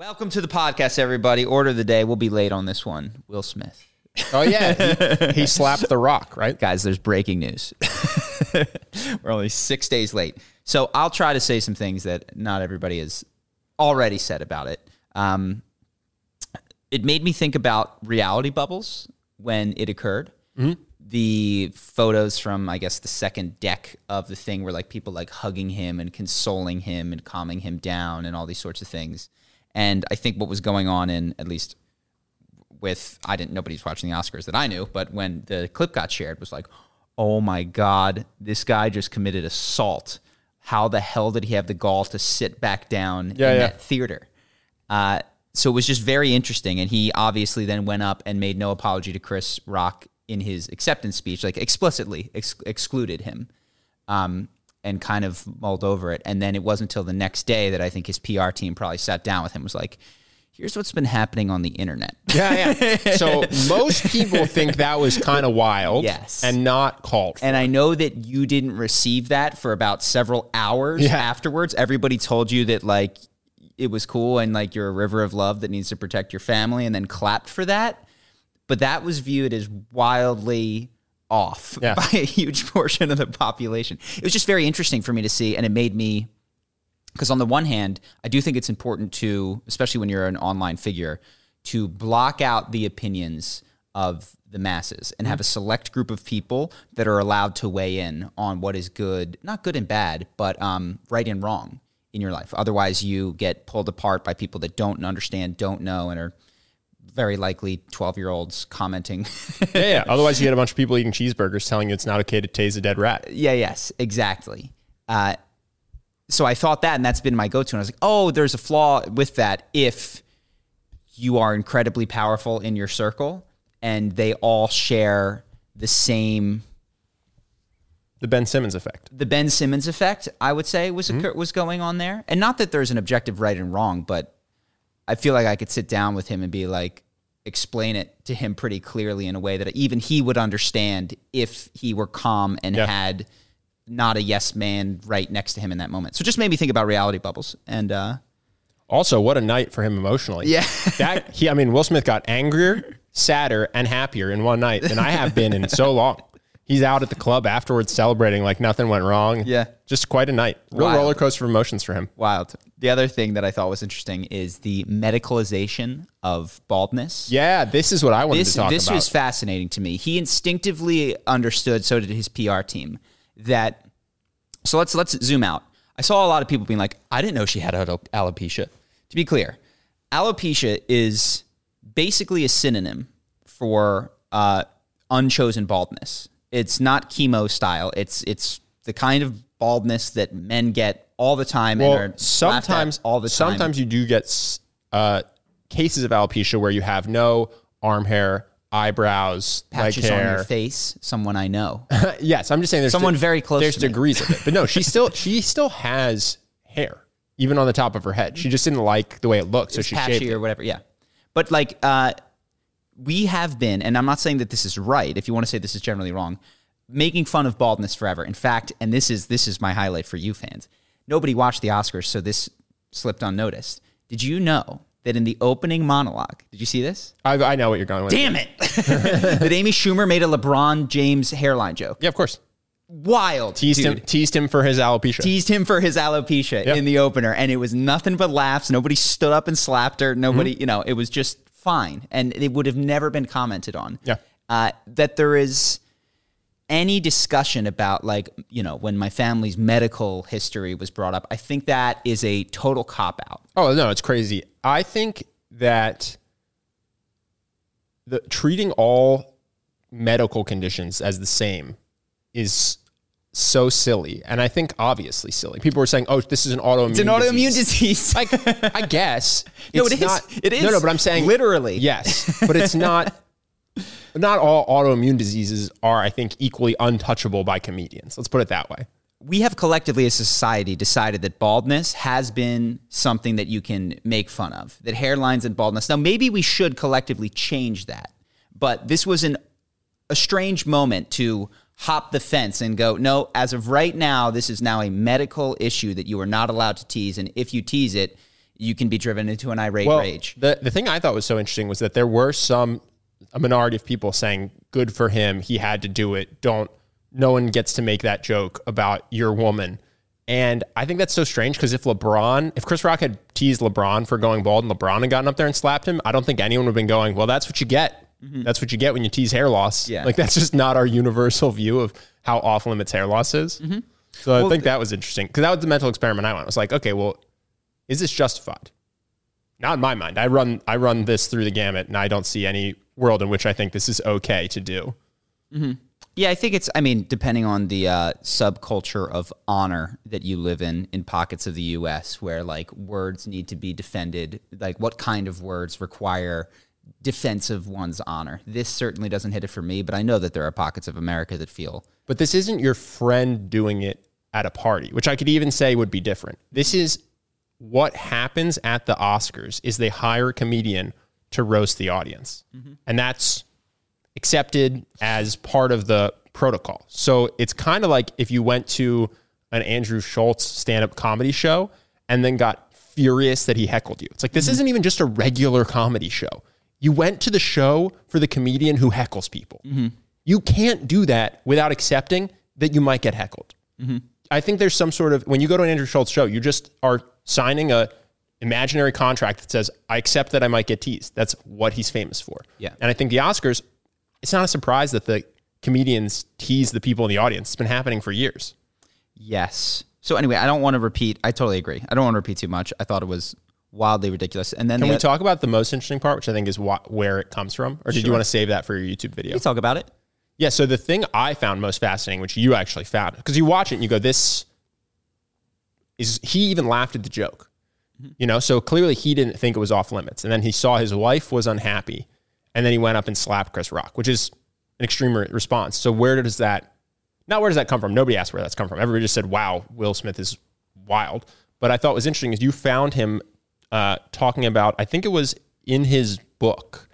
Welcome to the podcast, everybody. Order of the day. We'll be late on this one. Will Smith. Oh yeah, he, he slapped the rock, right? Guys, there's breaking news. We're only six days late. So I'll try to say some things that not everybody has already said about it. Um, it made me think about reality bubbles when it occurred. The photos from, I guess, the second deck of the thing were like people like hugging him and consoling him and calming him down and all these sorts of things. And I think what was going on in at least with I didn't nobody's watching the Oscars that I knew, but when the clip got shared was like, "Oh my god, this guy just committed assault. How the hell did he have the gall to sit back down Yeah, in yeah. that theater?" Uh, so it was just very interesting, and he obviously then went up and made no apology to Chris Rock in his acceptance speech, like explicitly ex- excluded him. Um, and kind of mulled over it. And then it wasn't until the next day that I think his PR team probably sat down with him was like, here's what's been happening on the internet. Yeah, yeah. So most people think that was kind of wild, Yes. and not called. for. And I know that you didn't receive that for about several hours Yeah. afterwards. Everybody told you that like it was cool and like you're a river of love that needs to protect your family and then clapped for that. But that was viewed as wildly off Yeah. by a huge portion of the population. It was just very interesting for me to see and it made me because on the one hand, I do think it's important to, especially when you're an online figure, to block out the opinions of the masses and have a select group of people that are allowed to weigh in on what is good, not good and bad, but um, right and wrong in your life. Otherwise, you get pulled apart by people that don't understand, don't know, and are very likely 12 year olds commenting. yeah, yeah. Otherwise, you get a bunch of people eating cheeseburgers telling you it's not okay to tase a dead rat. Yeah, yes, exactly. Uh, so I thought that, and that's been my go-to. And I was like, oh, there's a flaw with that if you are incredibly powerful in your circle and they all share the same The Ben Simmons effect. the Ben Simmons effect, I would say was occur- was going on there. And not that there's an objective right and wrong, but I feel like I could sit down with him and be like explain it to him pretty clearly in a way that even he would understand if he were calm and Yeah. had not a yes man right next to him in that moment. So it just made me think about reality bubbles and uh Also, what a night for him emotionally. Yeah. that he. I mean, Will Smith got angrier, sadder, and happier in one night than I have been in so long. He's out at the club afterwards celebrating like nothing went wrong. Yeah. just quite a night. Real Wild. roller coaster of emotions for him. wild. The other thing that I thought was interesting is the medicalization of baldness. Yeah, this is what I wanted this to talk this about. This was fascinating to me. He instinctively understood, so did his PR team, that. So let's let's zoom out. I saw a lot of people being like, "I didn't know she had alopecia." To be clear, alopecia is basically a synonym for uh, unchosen baldness. It's not chemo style. It's it's the kind of baldness that men get all the time and well, are laughed at sometimes all the time. Sometimes you do get uh, cases of alopecia where you have no arm hair, eyebrows, patches on your face. Someone I know. yes, I'm just saying there's Someone de- very close There's degrees of it, but no, she still she still has hair even on the top of her head. She just didn't like the way it looked, so she shaved patchy it. or whatever. Yeah, but like uh, we have been, and I'm not saying that this is right. If you want to say this is generally wrong, making fun of baldness forever. In fact, and this is this is my highlight for you fans. Nobody watched the Oscars, so this slipped unnoticed. Did you know that in the opening monologue, did you see this? I, I know what you're going with. Damn it! that Amy Schumer made a LeBron James hairline joke. Yeah, of course. Wild. Teased dude. him teased him for his alopecia. teased him for his alopecia Yep. in the opener, and it was nothing but laughs. Nobody stood up and slapped her. Nobody, Mm-hmm. you know, it was just fine, and it would have never been commented on. Yeah. Uh, that there is any discussion about like you know when my family's medical history was brought up, I think that is a total cop out. Oh no, it's crazy. I think that the treating all medical conditions as the same is so silly, and I think obviously silly. People were saying, "Oh, this is an autoimmune." Disease. It's an autoimmune disease. Like, I guess No, it's it is. Not, It is. No, no, but I'm saying Literally. yes, but it's not. Not all autoimmune diseases are, I think, equally untouchable by comedians. Let's put it that way. we have collectively as a society decided that baldness has been something that you can make fun of, that hairlines and baldness. Now, maybe we should collectively change that, but this was an, a strange moment to hop the fence and go, no, as of right now, this is now a medical issue that you are not allowed to tease. And if you tease it, you can be driven into an irate rage. The the thing I thought was so interesting was that there were some a minority of people saying, "Good for him. He had to do it. Don't. No one gets to make that joke about your woman." And I think that's so strange because if LeBron, if Chris Rock had teased LeBron for going bald and LeBron had gotten up there and slapped him, I don't think anyone would have been going, "Well, that's what you get. Mm-hmm. That's what you get when you tease hair loss." Yeah. Like that's just not our universal view of how off limits hair loss is. Mm-hmm. So I think that was interesting because that was the mental experiment I went. I was like, okay, well, is this justified? Not in my mind. I run I run this through the gamut, and I don't see any world in which I think this is okay to do. Mm-hmm. Yeah, I think it's. I mean, depending on the uh, subculture of honor that you live in, in pockets of the U.S., where like words need to be defended, like what kind of words require defense of one's honor. This certainly doesn't hit it for me, but I know that there are pockets of America that feel. But this isn't your friend doing it at a party, which I could even say would be different. This is what happens at the Oscars is they hire a comedian to roast the audience. Mm-hmm. And that's accepted as part of the protocol. So it's kind of like if you went to an Andrew Schulz stand-up comedy show and then got furious that he heckled you. It's like this mm-hmm. isn't even just a regular comedy show. You went to the show for the comedian who heckles people. Mm-hmm. You can't do that without accepting that you might get heckled. Mm-hmm. I think there's some sort of when you go to an Andrew Schulz show, you just are signing a imaginary contract that says, I accept that I might get teased. That's what he's famous for. Yeah. And I think the Oscars, it's not a surprise that the comedians tease the people in the audience. It's been happening for years. Yes. So anyway, I don't want to repeat. I totally agree. I don't want to repeat too much. I thought it was wildly ridiculous. And then Can the we talk about the most interesting part, which I think is wh- where it comes from? Or did you want to save that for your YouTube video? we talk about it. Yeah. So the thing I found most fascinating, which you actually found, because you watch it and you go, this is, he even laughed at the joke, mm-hmm. you know? So clearly he didn't think it was off limits. And then he saw his wife was unhappy. And then he went up and slapped Chris Rock, which is an extreme re- response. So where does that, not where does that come from? Nobody asked where that's come from. Everybody just said, wow, Will Smith is wild. But I thought was interesting is you found him uh, talking about, I think it was in his book,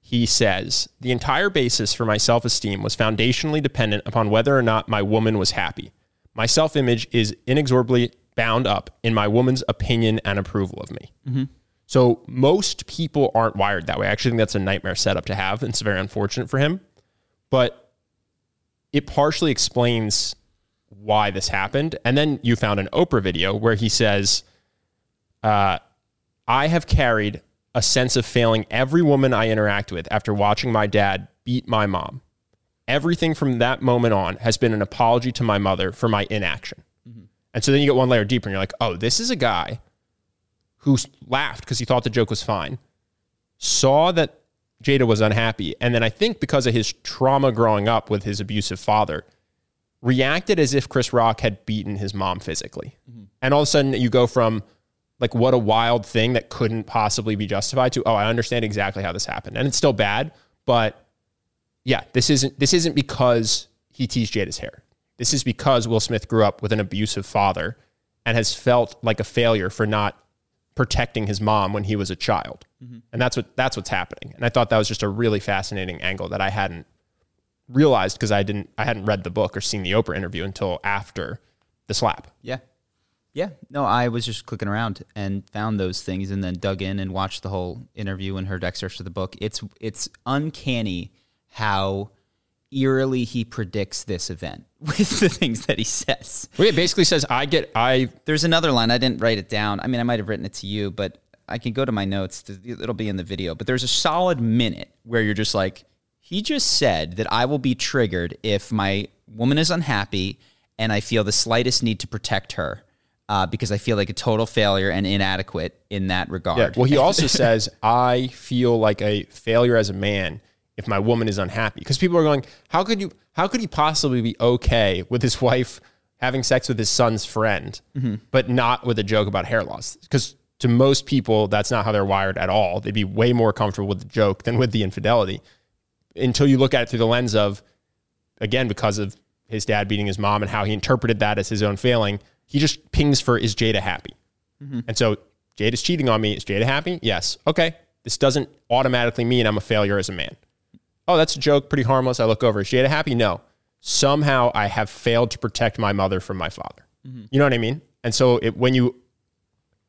he says, The entire basis for my self esteem was foundationally dependent upon whether or not my woman was happy. My self image is inexorably bound up in my woman's opinion and approval of me. So most people aren't wired that way. I actually think that's a nightmare setup to have. And it's very unfortunate for him. But it partially explains why this happened. And then you found an Oprah video where he says, uh, I have carried a sense of failing every woman I interact with after watching my dad beat my mom. Everything from that moment on has been an apology to my mother for my inaction. And so then you get one layer deeper and you're like, oh, this is a guy who laughed because he thought the joke was fine, saw that Jada was unhappy, and then I think because of his trauma growing up with his abusive father, reacted as if Chris Rock had beaten his mom physically. Mm-hmm. And all of a sudden you go from like what a wild thing that couldn't possibly be justified to oh I understand exactly how this happened. And it's still bad, but yeah, this isn't this isn't because he teased Jada's hair. This is because Will Smith grew up with an abusive father and has felt like a failure for not protecting his mom when he was a child. Mm-hmm. And that's what that's what's happening. And I thought that was just a really fascinating angle that I hadn't realized because I didn't I hadn't read the book or seen the Oprah interview until after the slap. Yeah. Yeah. No, I was just clicking around and found those things and then dug in and watched the whole interview and heard excerpts of the book. It's it's uncanny how eerily he predicts this event with the things that he says. Well, it basically says I get I There's another line. I didn't write it down. I mean, I might have written it to you, but I can go to my notes. It'll be in the video. But there's a solid minute where you're just like, he just said that I will be triggered if my woman is unhappy and I feel the slightest need to protect her uh, because I feel like a total failure and inadequate in that regard. Yeah. Well, he also says, I feel like a failure as a man if my woman is unhappy because people are going how could you how could he possibly be okay with his wife having sex with his son's friend but not with a joke about hair loss because to most people that's not how they're wired at all they'd be way more comfortable with the joke than with the infidelity until you look at it through the lens of again because of his dad beating his mom and how he interpreted that as his own failing he just pings for is jada happy? And so jada's cheating on me. Is jada happy? Yes. Okay. This doesn't automatically mean i'm a failure as a man. Oh that's a joke. Pretty harmless. I look over. Is jada happy? No. Somehow i have failed to protect my mother from my father. You know what i mean? And so it, when you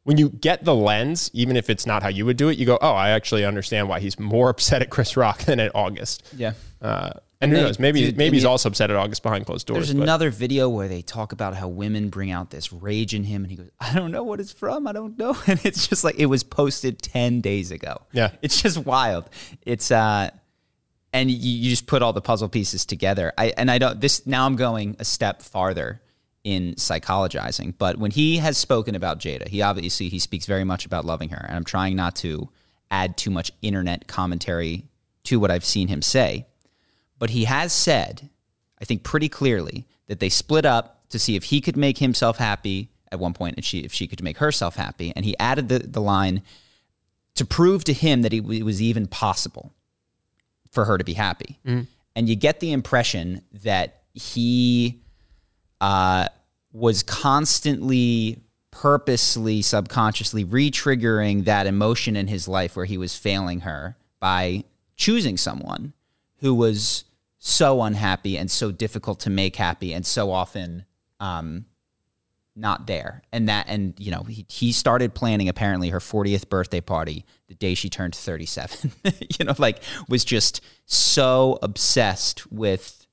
when you get the lens, even if it's not how you would do it, you go, "Oh, I actually understand why he's more upset at Chris Rock than at August." Yeah. Uh, and who they- knows? Maybe dude, maybe he's also upset at August behind closed doors. There's but- another video where they talk about how women bring out this rage in him, and he goes, "I don't know what it's from. I don't know." And it's just like it was posted ten days ago. Yeah. it's just wild. It's uh, and you, you just put all the puzzle pieces together. I and I don't. This now I'm going a step farther in psychologizing. But when he has spoken about Jada, he obviously he speaks very much about loving her, and I'm trying not to add too much internet commentary to what I've seen him say. But he has said, I think pretty clearly, that they split up to see if he could make himself happy at one point, and she if she could make herself happy. And he added the, the line to prove to him that it, it was even possible for her to be happy. And you get the impression that he uh, was constantly, purposely, subconsciously re-triggering that emotion in his life where he was failing her by choosing someone who was so unhappy and so difficult to make happy and so often um, not there. And that, and you know, he, he started planning apparently her 40th birthday party the day she turned 37. you know, like was just so obsessed with.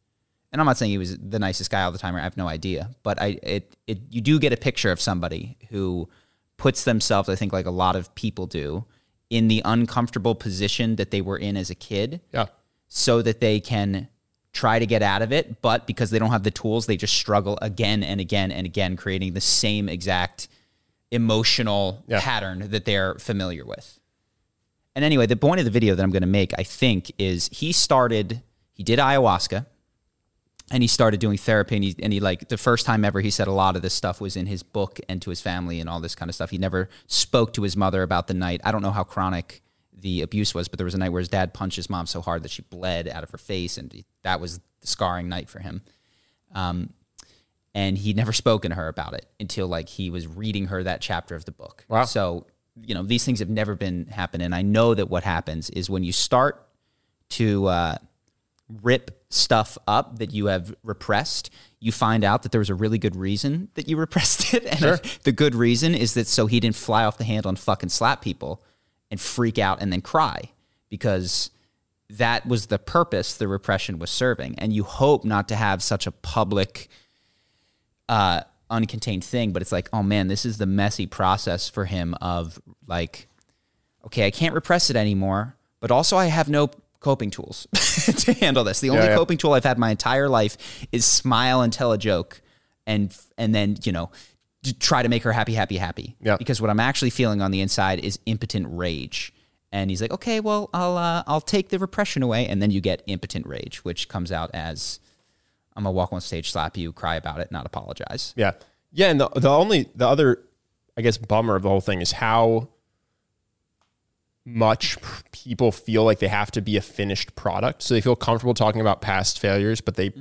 And I'm not saying he was the nicest guy all the time. Or I have no idea, but I it it you do get a picture of somebody who puts themselves, I think, like a lot of people do, in the uncomfortable position that they were in as a kid yeah. So that they can try to get out of it. But because they don't have the tools, they just struggle again and again and again, creating the same exact emotional Yeah. pattern that they're familiar with. And anyway, the point of the video that I'm going to make, I think, is he started, he did ayahuasca and he started doing therapy and he, and he like the first time ever he said a lot of this stuff was in his book and to his family and all this kind of stuff he never spoke to his mother about the night i don't know how chronic the abuse was but there was a night where his dad punched his mom so hard that she bled out of her face and that was the scarring night for him um, and he'd never spoken to her about it until like he was reading her that chapter of the book Wow. so you know these things have never been happening and i know that what happens is when you start to uh, rip stuff up that you have repressed, you find out that there was a really good reason that you repressed it. And the good reason is that so he didn't fly off the handle and fucking slap people and freak out and then cry because that was the purpose the repression was serving. And you hope not to have such a public, uh, uncontained thing, but it's like, oh man, this is the messy process for him of like, okay, I can't repress it anymore, but also I have no coping tools to handle this. The only yeah. coping tool I've had my entire life is smile and tell a joke and and then, you know, to try to make her happy, happy, happy. Yeah. Because what I'm actually feeling on the inside is impotent rage. And he's like, "Okay, well, I'll uh, I'll take the repression away." And then you get impotent rage, which comes out as I'm gonna walk on stage, slap you, cry about it, not apologize. Yeah. Yeah. And the, the only, the other, I guess, bummer of the whole thing is how much people feel like they have to be a finished product. So they feel comfortable talking about past failures, but they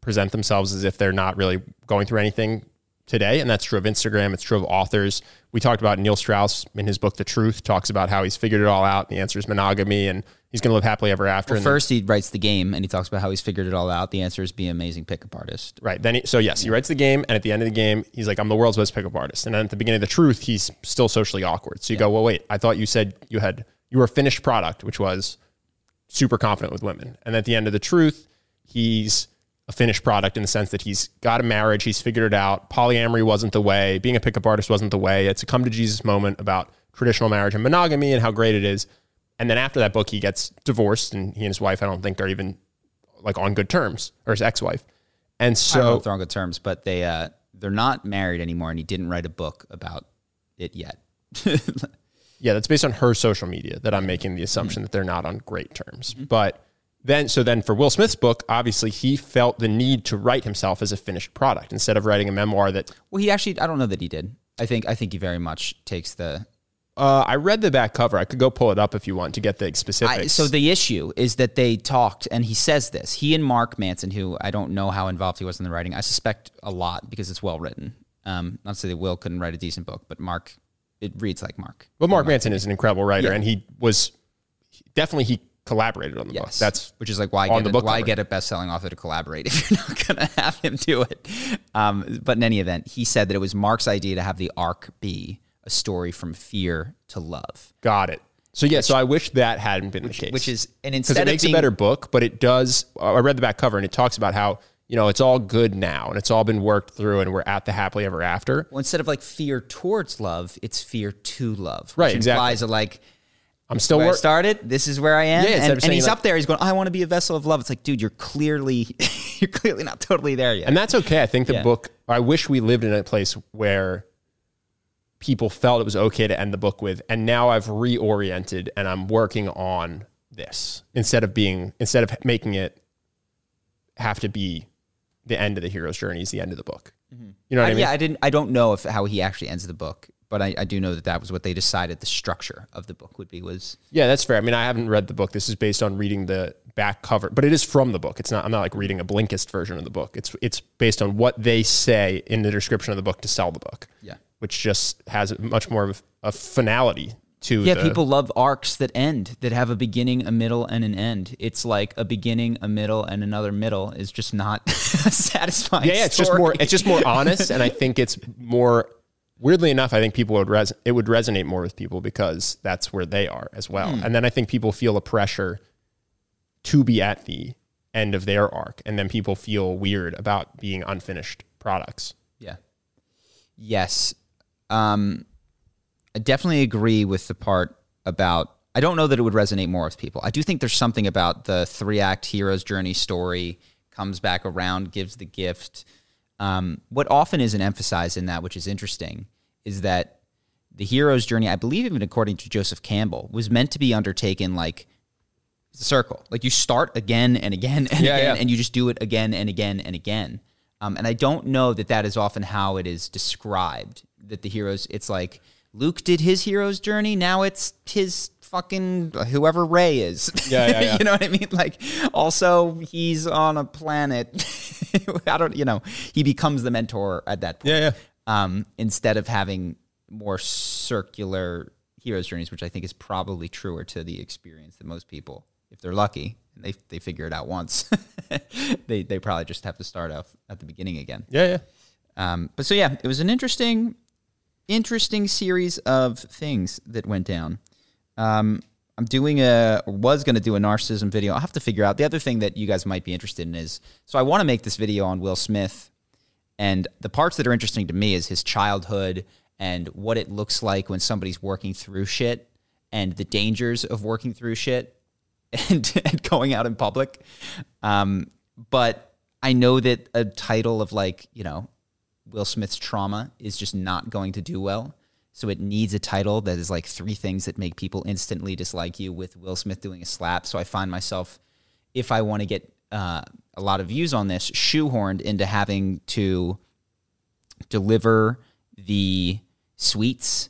present themselves as if they're not really going through anything today. And that's true of Instagram. It's true of authors. We talked about Neil Strauss in his book, The Truth, talks about how he's figured it all out. And the answer is monogamy and he's going to live happily ever after. Well, and then- first, he writes the game and he talks about how he's figured it all out. The answer is be an amazing pickup artist. Right. Then, he, so yes, he writes the game, and at the end of the game, he's like, "I'm the world's best pickup artist." And then at the beginning of the truth, he's still socially awkward. So you go, "Well, wait, I thought you said you had you were a finished product, which was super confident with women." And at the end of the truth, he's a finished product in the sense that he's got a marriage, he's figured it out. Polyamory wasn't the way. Being a pickup artist wasn't the way. It's a come to Jesus moment about traditional marriage and monogamy and how great it is. And then after that book, he gets divorced, and he and his wife, I don't think, are even like on good terms, or his ex-wife. And I don't know so they're on good terms, but they uh, they're not married anymore, and he didn't write a book about it yet. Yeah, that's based on her social media that I'm making the assumption that they're not on great terms. But then so then for Will Smith's book, obviously he felt the need to write himself as a finished product instead of writing a memoir that Well, he actually, I don't know that he did. I think, I think he very much takes the. uh, I read the back cover. I could go pull it up if you want to get the specifics. I, so the issue is that they talked, and he says this. He and Mark Manson, who I don't know how involved he was in the writing, I suspect a lot because it's well written. Um, not to say that Will couldn't write a decent book, but Mark, it reads like Mark. well, Mark Manson is an incredible writer, Yeah. and he was definitely he collaborated on the book. That's which is like why get the a, book why cover. get a best-selling author to collaborate if you're not going to have him do it. Um, but in any event, he said that it was Mark's idea to have the arc be a story from fear to love, got it. So yeah, so I wish that hadn't been the case. which is and because instead it makes being, a better book, but it does. I read the back cover and it talks about how you know it's all good now and it's all been worked through and we're at the happily ever after. well, instead of like fear towards love, it's fear to love, which Right, exactly. implies a like I'm still where I work. started. This is where I am. Yeah, and, and saying, he's like- up there. He's going. Oh, I want to be a vessel of love. It's like, dude, you're clearly, you're clearly not totally there yet. And that's okay. I think the Yeah. book, I wish we lived in a place where people felt it was okay to end the book with, and now I've reoriented and I'm working on this instead of being, instead of making it have to be the end of the hero's journey is the end of the book. Mm-hmm. You know what I, I- mean? yeah, I didn't. I don't know if how he actually ends the book, but I, I do know that that was what they decided the structure of the book would be. Was Yeah, that's fair. I mean, I haven't read the book. This is based on reading the back cover, but it is from the book. It's not. I'm not like reading a Blinkist version of the book. It's it's based on what they say in the description of the book to sell the book. Yeah. which just has much more of a finality to. yeah, the- people love arcs that end that have a beginning, a middle, and an end. It's like a beginning, a middle, and another middle is just not satisfying. Yeah, yeah, it's just more. It's just more honest, and I think it's more. Weirdly enough, I think people would res- it would resonate more with people because that's where they are as well. Hmm. And then I think people feel a pressure to be at the end of their arc, and then people feel weird about being unfinished products. Yeah. Yes. Um, I definitely agree with the part about. I don't know that it would resonate more with people. I do think there's something about the three act hero's journey story comes back around, gives the gift. Um, what often isn't emphasized in that, which is interesting, is that the hero's journey, I believe, even according to Joseph Campbell, was meant to be undertaken like it's a circle. Like you start again and again and Yeah, again, yeah. and you just do it again and again and again. Um, and I don't know that that is often how it is described. That the heroes, it's like Luke did his hero's journey. Now it's his fucking whoever Rey is. Yeah, yeah, yeah. you know what I mean? Like also he's on a planet. I don't, you know, he becomes the mentor at that point Yeah, yeah. Um, instead of having more circular hero's journeys, which I think is probably truer to the experience that most people, if they're lucky, and they they figure it out once, they they probably just have to start off at the beginning again. Yeah, yeah. Um, but so yeah, it was an interesting, interesting series of things that went down. Um, I'm doing a or was going to do a narcissism video. I'll have to figure out the other thing that you guys might be interested in is so I want to make this video on Will Smith, and the parts that are interesting to me is his childhood and what it looks like when somebody's working through shit and the dangers of working through shit and, and going out in public. Um, but I know that a title of like, you know, Will Smith's trauma is just not going to do well. So it needs a title that is like three things that make people instantly dislike you with Will Smith doing a slap. So I find myself, if I want to get uh, a lot of views on this, shoehorned into having to deliver the sweets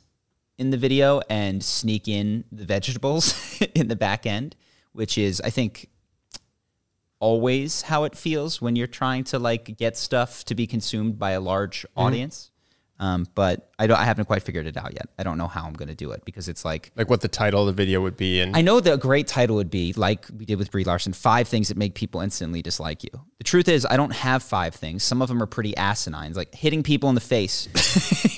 in the video and sneak in the vegetables in the back end, which is, I think, always how it feels when you're trying to like get stuff to be consumed by a large audience. Um, but I don't. I haven't quite figured it out yet. I don't know how I'm going to do it because it's like Like what the title of the video would be, and I know that a great title would be like we did with Brie Larson: five things that make people instantly dislike you. The truth is, I don't have five things. Some of them are pretty asinine, like hitting people in the face.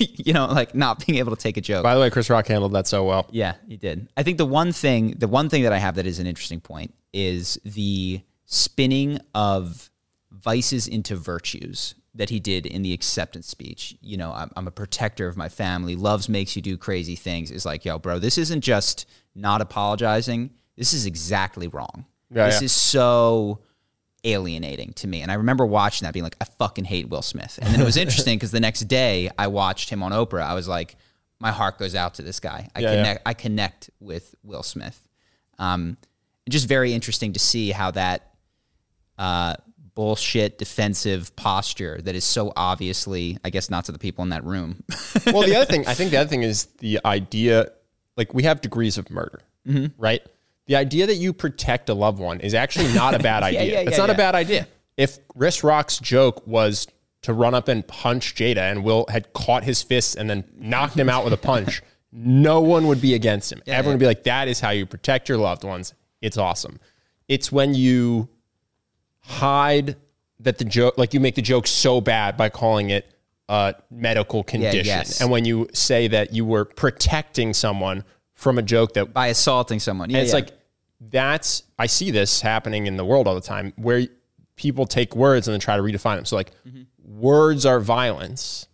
you know, like not being able to take a joke. by the way, Chris Rock handled that so well. Yeah, he did. I think the one thing, the one thing that I have that is an interesting point is the spinning of vices into virtues that he did in the acceptance speech. You know, I'm, I'm a protector of my family. Loves makes you do crazy things. Is like, yo, bro, this isn't just not apologizing. This is exactly wrong. Yeah, this yeah. is so alienating to me. And I remember watching that being like, I fucking hate Will Smith. And then it was interesting because the next day I watched him on Oprah. I was like, my heart goes out to this guy. I Yeah, connect I connect with Will Smith. Um, just very interesting to see how that uh, bullshit defensive posture that is so obviously, I guess, not to the people in that room. well, the other thing, I think the other thing is the idea, like we have degrees of murder, Mm-hmm. right? The idea that you protect a loved one is actually not a bad idea. yeah, it's yeah, not a bad idea. If Chris Rock's joke was to run up and punch Jada and Will had caught his fists and then knocked him out with a punch, no one would be against him. Everyone would be like, that is how you protect your loved ones. It's awesome. It's when you hide that the joke, like you make the joke so bad by calling it a medical condition. yes. And when you say that you were protecting someone from a joke that, By assaulting someone. Yeah, and it's yeah. like, that's, I see this happening in the world all the time where people take words and then try to redefine them. So, like, Mm-hmm. words are violence.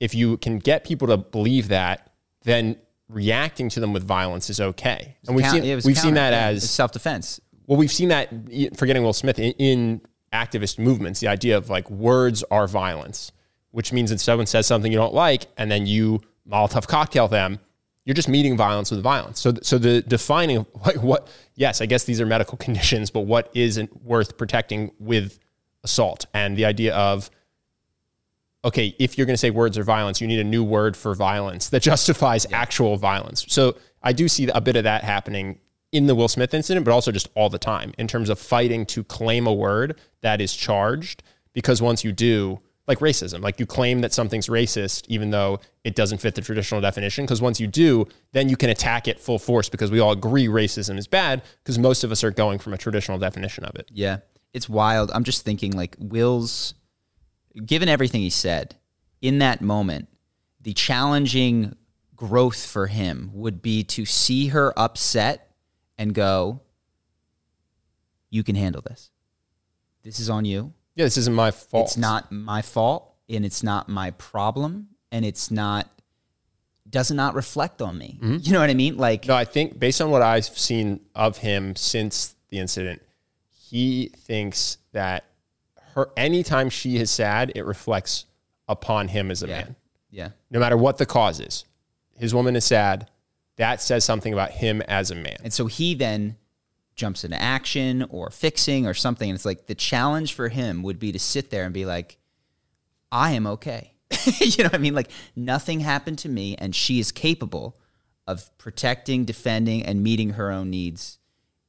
If you can get people to believe that, then reacting to them with violence is okay. And we've Count- seen, we've seen that yeah, as self-defense. Well, we've seen that, forgetting Will Smith, in, in activist movements, the idea of like words are violence, which means that someone says something you don't like and then you Molotov cocktail them, you're just meeting violence with violence. So, so the defining like what, yes, I guess these are medical conditions, but what isn't worth protecting with assault? And the idea of, okay, if you're going to say words are violence, you need a new word for violence that justifies actual violence. So I do see a bit of that happening in the Will Smith incident, but also just all the time in terms of fighting to claim a word that is charged. Because once you do, like racism, like you claim that something's racist, even though it doesn't fit the traditional definition. Because once you do, then you can attack it full force because we all agree racism is bad because most of us are going from a traditional definition of it. Yeah. It's wild. I'm just thinking like Will's given everything he said in that moment, the challenging growth for him would be to see her upset and go, You can handle this. This is on you. Yeah, this isn't my fault. It's not my fault and it's not my problem and it's not does not reflect on me. Mm-hmm. You know what I mean? Like No, I think based on what I've seen of him since the incident, he thinks that her anytime she is sad, it reflects upon him as a yeah. man. Yeah. No matter what the cause is. His woman is sad. That says something about him as a man. And so he then jumps into action or fixing or something. And it's like the challenge for him would be to sit there and be like, I am okay. you know what I mean? Like nothing happened to me, and she is capable of protecting, defending, and meeting her own needs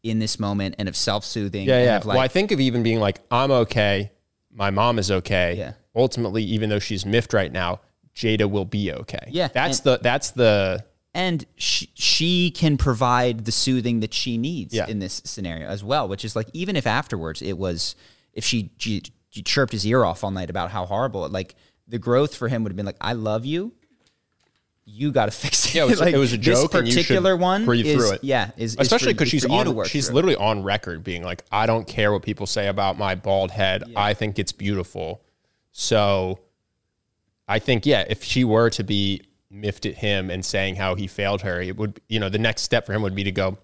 in this moment and of self soothing. Yeah, and yeah. Of like, well, I think of even being like, I'm okay. My mom is okay. Yeah. Ultimately, even though she's miffed right now, Jada will be okay. Yeah, That's and- the that's the and she, she can provide the soothing that she needs Yeah. in this scenario as well which is like even if afterwards it was if she, she, she chirped his ear off all night about how horrible it like the growth for him would have been like i love you you got to fix it Yeah, it was- like, it was a joke this particular one breathe is, through it. yeah is, especially because she's for you to on she's through. literally on record being like i don't care what people say about my bald head i think it's beautiful so i think yeah if she were to be miffed at him and saying how he failed her it would you know the next step for him would be to go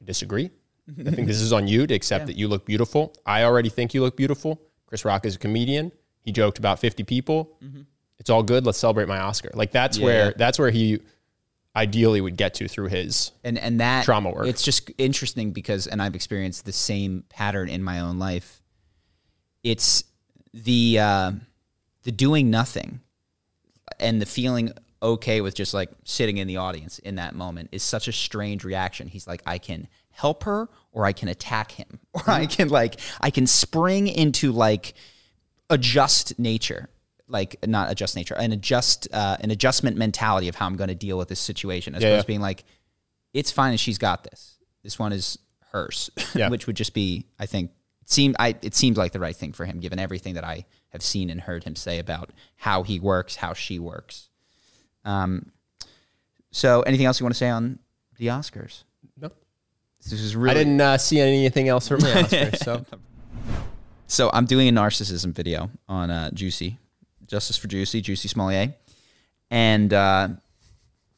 i disagree. I think this is on you to accept that you look beautiful. I already think you look beautiful. Chris rock is a comedian. He joked about 50 people. It's all good. Let's celebrate my oscar. Like that's where that's where he ideally would get to through his and and that trauma work. It's just interesting because, and I've experienced the same pattern in my own life. It's the uh, the doing nothing and the feeling okay with just like sitting in the audience in that moment is such a strange reaction. He's like, I can help her, or I can attack him, or I can like I can spring into like adjust nature like not adjust nature an adjust uh, an adjustment mentality of how i'm going to deal with this situation as Yeah, opposed yeah. to being like it's fine and she's got this this one is hers Yeah. which would just be i think seemed i it seemed like the right thing for him given everything that i have seen and heard him say about how he works how she works um so anything else you want to say on the oscars No. this is really I didn't uh, see anything else from the Oscars. So So I'm doing a narcissism video on uh, Juicy, Justice for Juicy, Juicy Smollett, and uh,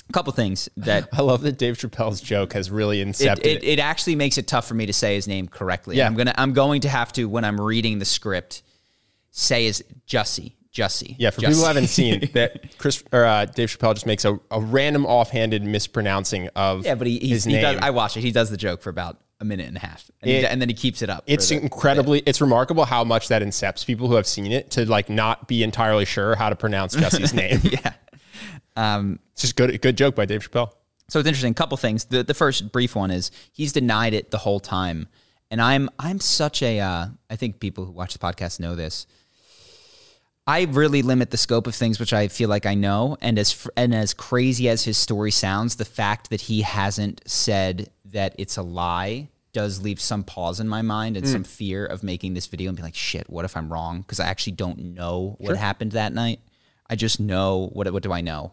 a couple things that I love that Dave Chappelle's joke has really it, incepted. it, it actually makes it tough for me to say his name correctly. Yeah. I'm gonna I'm going to have to when I'm reading the script say his Jussie, Jussie. yeah, for Jussie. people who haven't seen that, Chris or uh, Dave Chappelle just makes a, a random offhanded mispronouncing of yeah, but he, he's, his he name. does. I watch it. He does the joke for about a minute and a half, and, It- he, and then he keeps it up. It's the- incredibly, it's remarkable how much that incepts people who have seen it to like not be entirely sure how to pronounce Jesse's name. yeah. Um, It's just good, good joke by Dave Chappelle. So it's interesting. A couple things. The the first brief one is he's denied it the whole time, and I'm I'm such a uh, I think people who watch the podcast know this. I really limit the scope of things which I feel like I know, and as fr- and as crazy as his story sounds, the fact that he hasn't said that it's a lie does leave some pause in my mind and hmm. some fear of making this video and be like, shit, what if I'm wrong? Because I actually don't know what happened that night. I just know what what do I know?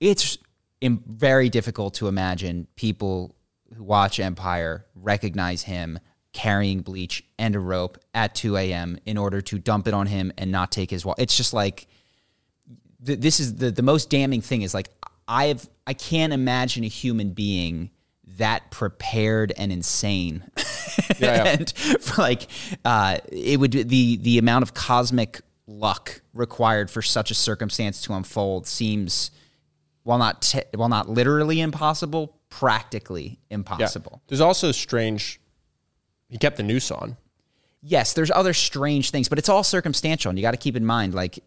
it's very difficult to imagine people who watch Empire recognize him carrying bleach and a rope at 2 a.m. in order to dump it on him and not take his wallet. It's just like th- this is the the most damning thing is like I've I can't imagine a human being that prepared and insane Yeah, yeah. and for like uh, it would the the amount of cosmic luck required for such a circumstance to unfold seems while not te- while not literally impossible practically impossible There's also strange. He kept the noose on. yes there's other strange things but it's all circumstantial and you got to keep in mind like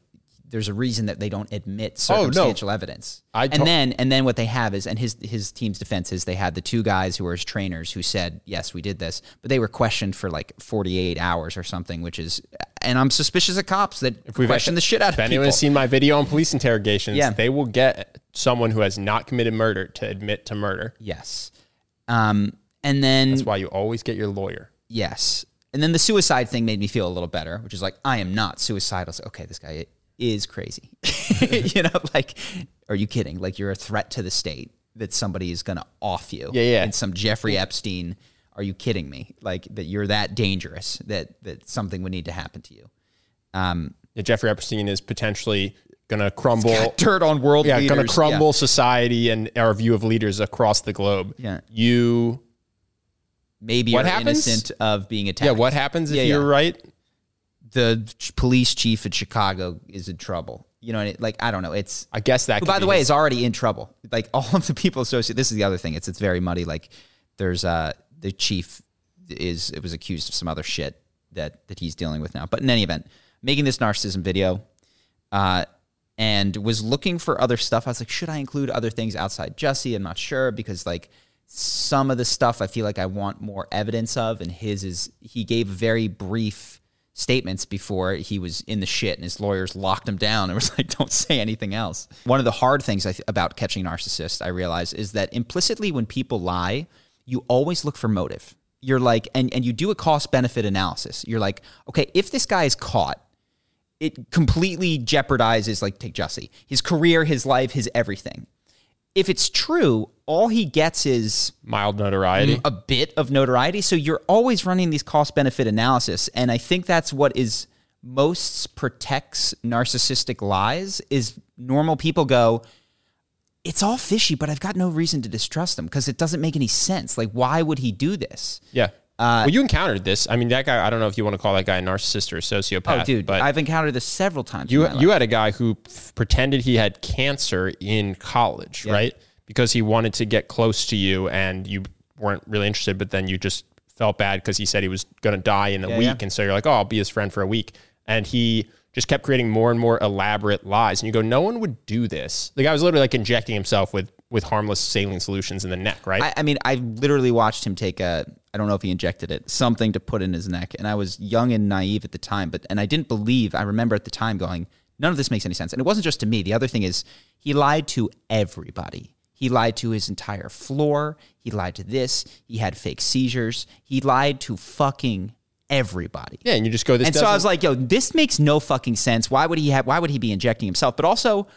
there's a reason that they don't admit Oh, no. circumstantial evidence I and to- then and then what they have is and his his team's defense is they had the two guys who were his trainers who said yes we did this but they were questioned for like 48 hours or something which is and i'm suspicious of cops that if we've question the shit out If of anyone people has seen my video on police interrogations, Yeah. they will get someone who has not committed murder to admit to murder. yes um and then That's why you always get your lawyer. Yes. And then the suicide thing made me feel a little better, which is like, I am not suicidal. So, okay, this guy is crazy. you know, like, are you kidding? Like, you're a threat to the state that somebody is going to off you. Yeah, yeah. And some Jeffrey Epstein. Are you kidding me? Like, that you're that dangerous that, that something would need to happen to you. Um, Yeah, Jeffrey Epstein is potentially going to crumble. dirt on world Yeah, going to crumble society and our view of leaders across the globe. Yeah. You. Maybe What you're happens? innocent of being attacked. Yeah. What happens if Yeah, you're yeah. right? The police chief in Chicago is in trouble. You know, and it, like, I don't know. It's, I guess that. who, by the way, his- is already in trouble. Like all of the people associated. This is the other thing. It's it's very muddy. Like there's uh the chief is it was accused of some other shit that that he's dealing with now. But in any event, making this narcissism video, uh, and was looking for other stuff. I was like, should I include other things outside Jesse? I'm not sure because like some of the stuff I feel like I want more evidence of, and his is he gave very brief statements before he was in the shit and his lawyers locked him down and was like don't say anything else. One of the hard things th- about catching narcissists i realize is that implicitly when people lie you always look for motive. You're like and, and you do a cost benefit analysis. You're like okay if this guy is caught it completely jeopardizes like take jesse his career his life his everything if it's true all he gets is mild notoriety. Mm, a bit of notoriety. So you're always running these cost benefit analysis. And I think that's what is most protects narcissistic lies is normal people go, it's all fishy, but I've got no reason to distrust him because it doesn't make any sense. Like, why would he do this? Yeah. Uh, well, you encountered this. I mean, that guy. I don't know if you want to call that guy a narcissist or a sociopath. Oh, dude, but I've encountered this several times. you you had a guy who f- pretended he had cancer in college, right? Because he wanted to get close to you, and you weren't really interested. But then you just felt bad because he said he was going to die in a Yeah, week, yeah. and so you're like, "Oh, I'll be his friend for a week." And he just kept creating more and more elaborate lies. And you go, "No one would do this." The guy was literally like injecting himself with with harmless saline solutions in the neck, right? I, I mean, I literally watched him take a. I don't know if he injected it, something to put in his neck, and I was young and naive at the time, but and I didn't believe. I remember at the time going, none of this makes any sense, and it wasn't just to me. The other thing is, he lied to everybody. He lied to his entire floor. He lied to this. He had fake seizures. He lied to fucking everybody. yeah, and you just go, "This." And so I was like, yo, this makes no fucking sense. Why would he have why would he be injecting himself? But also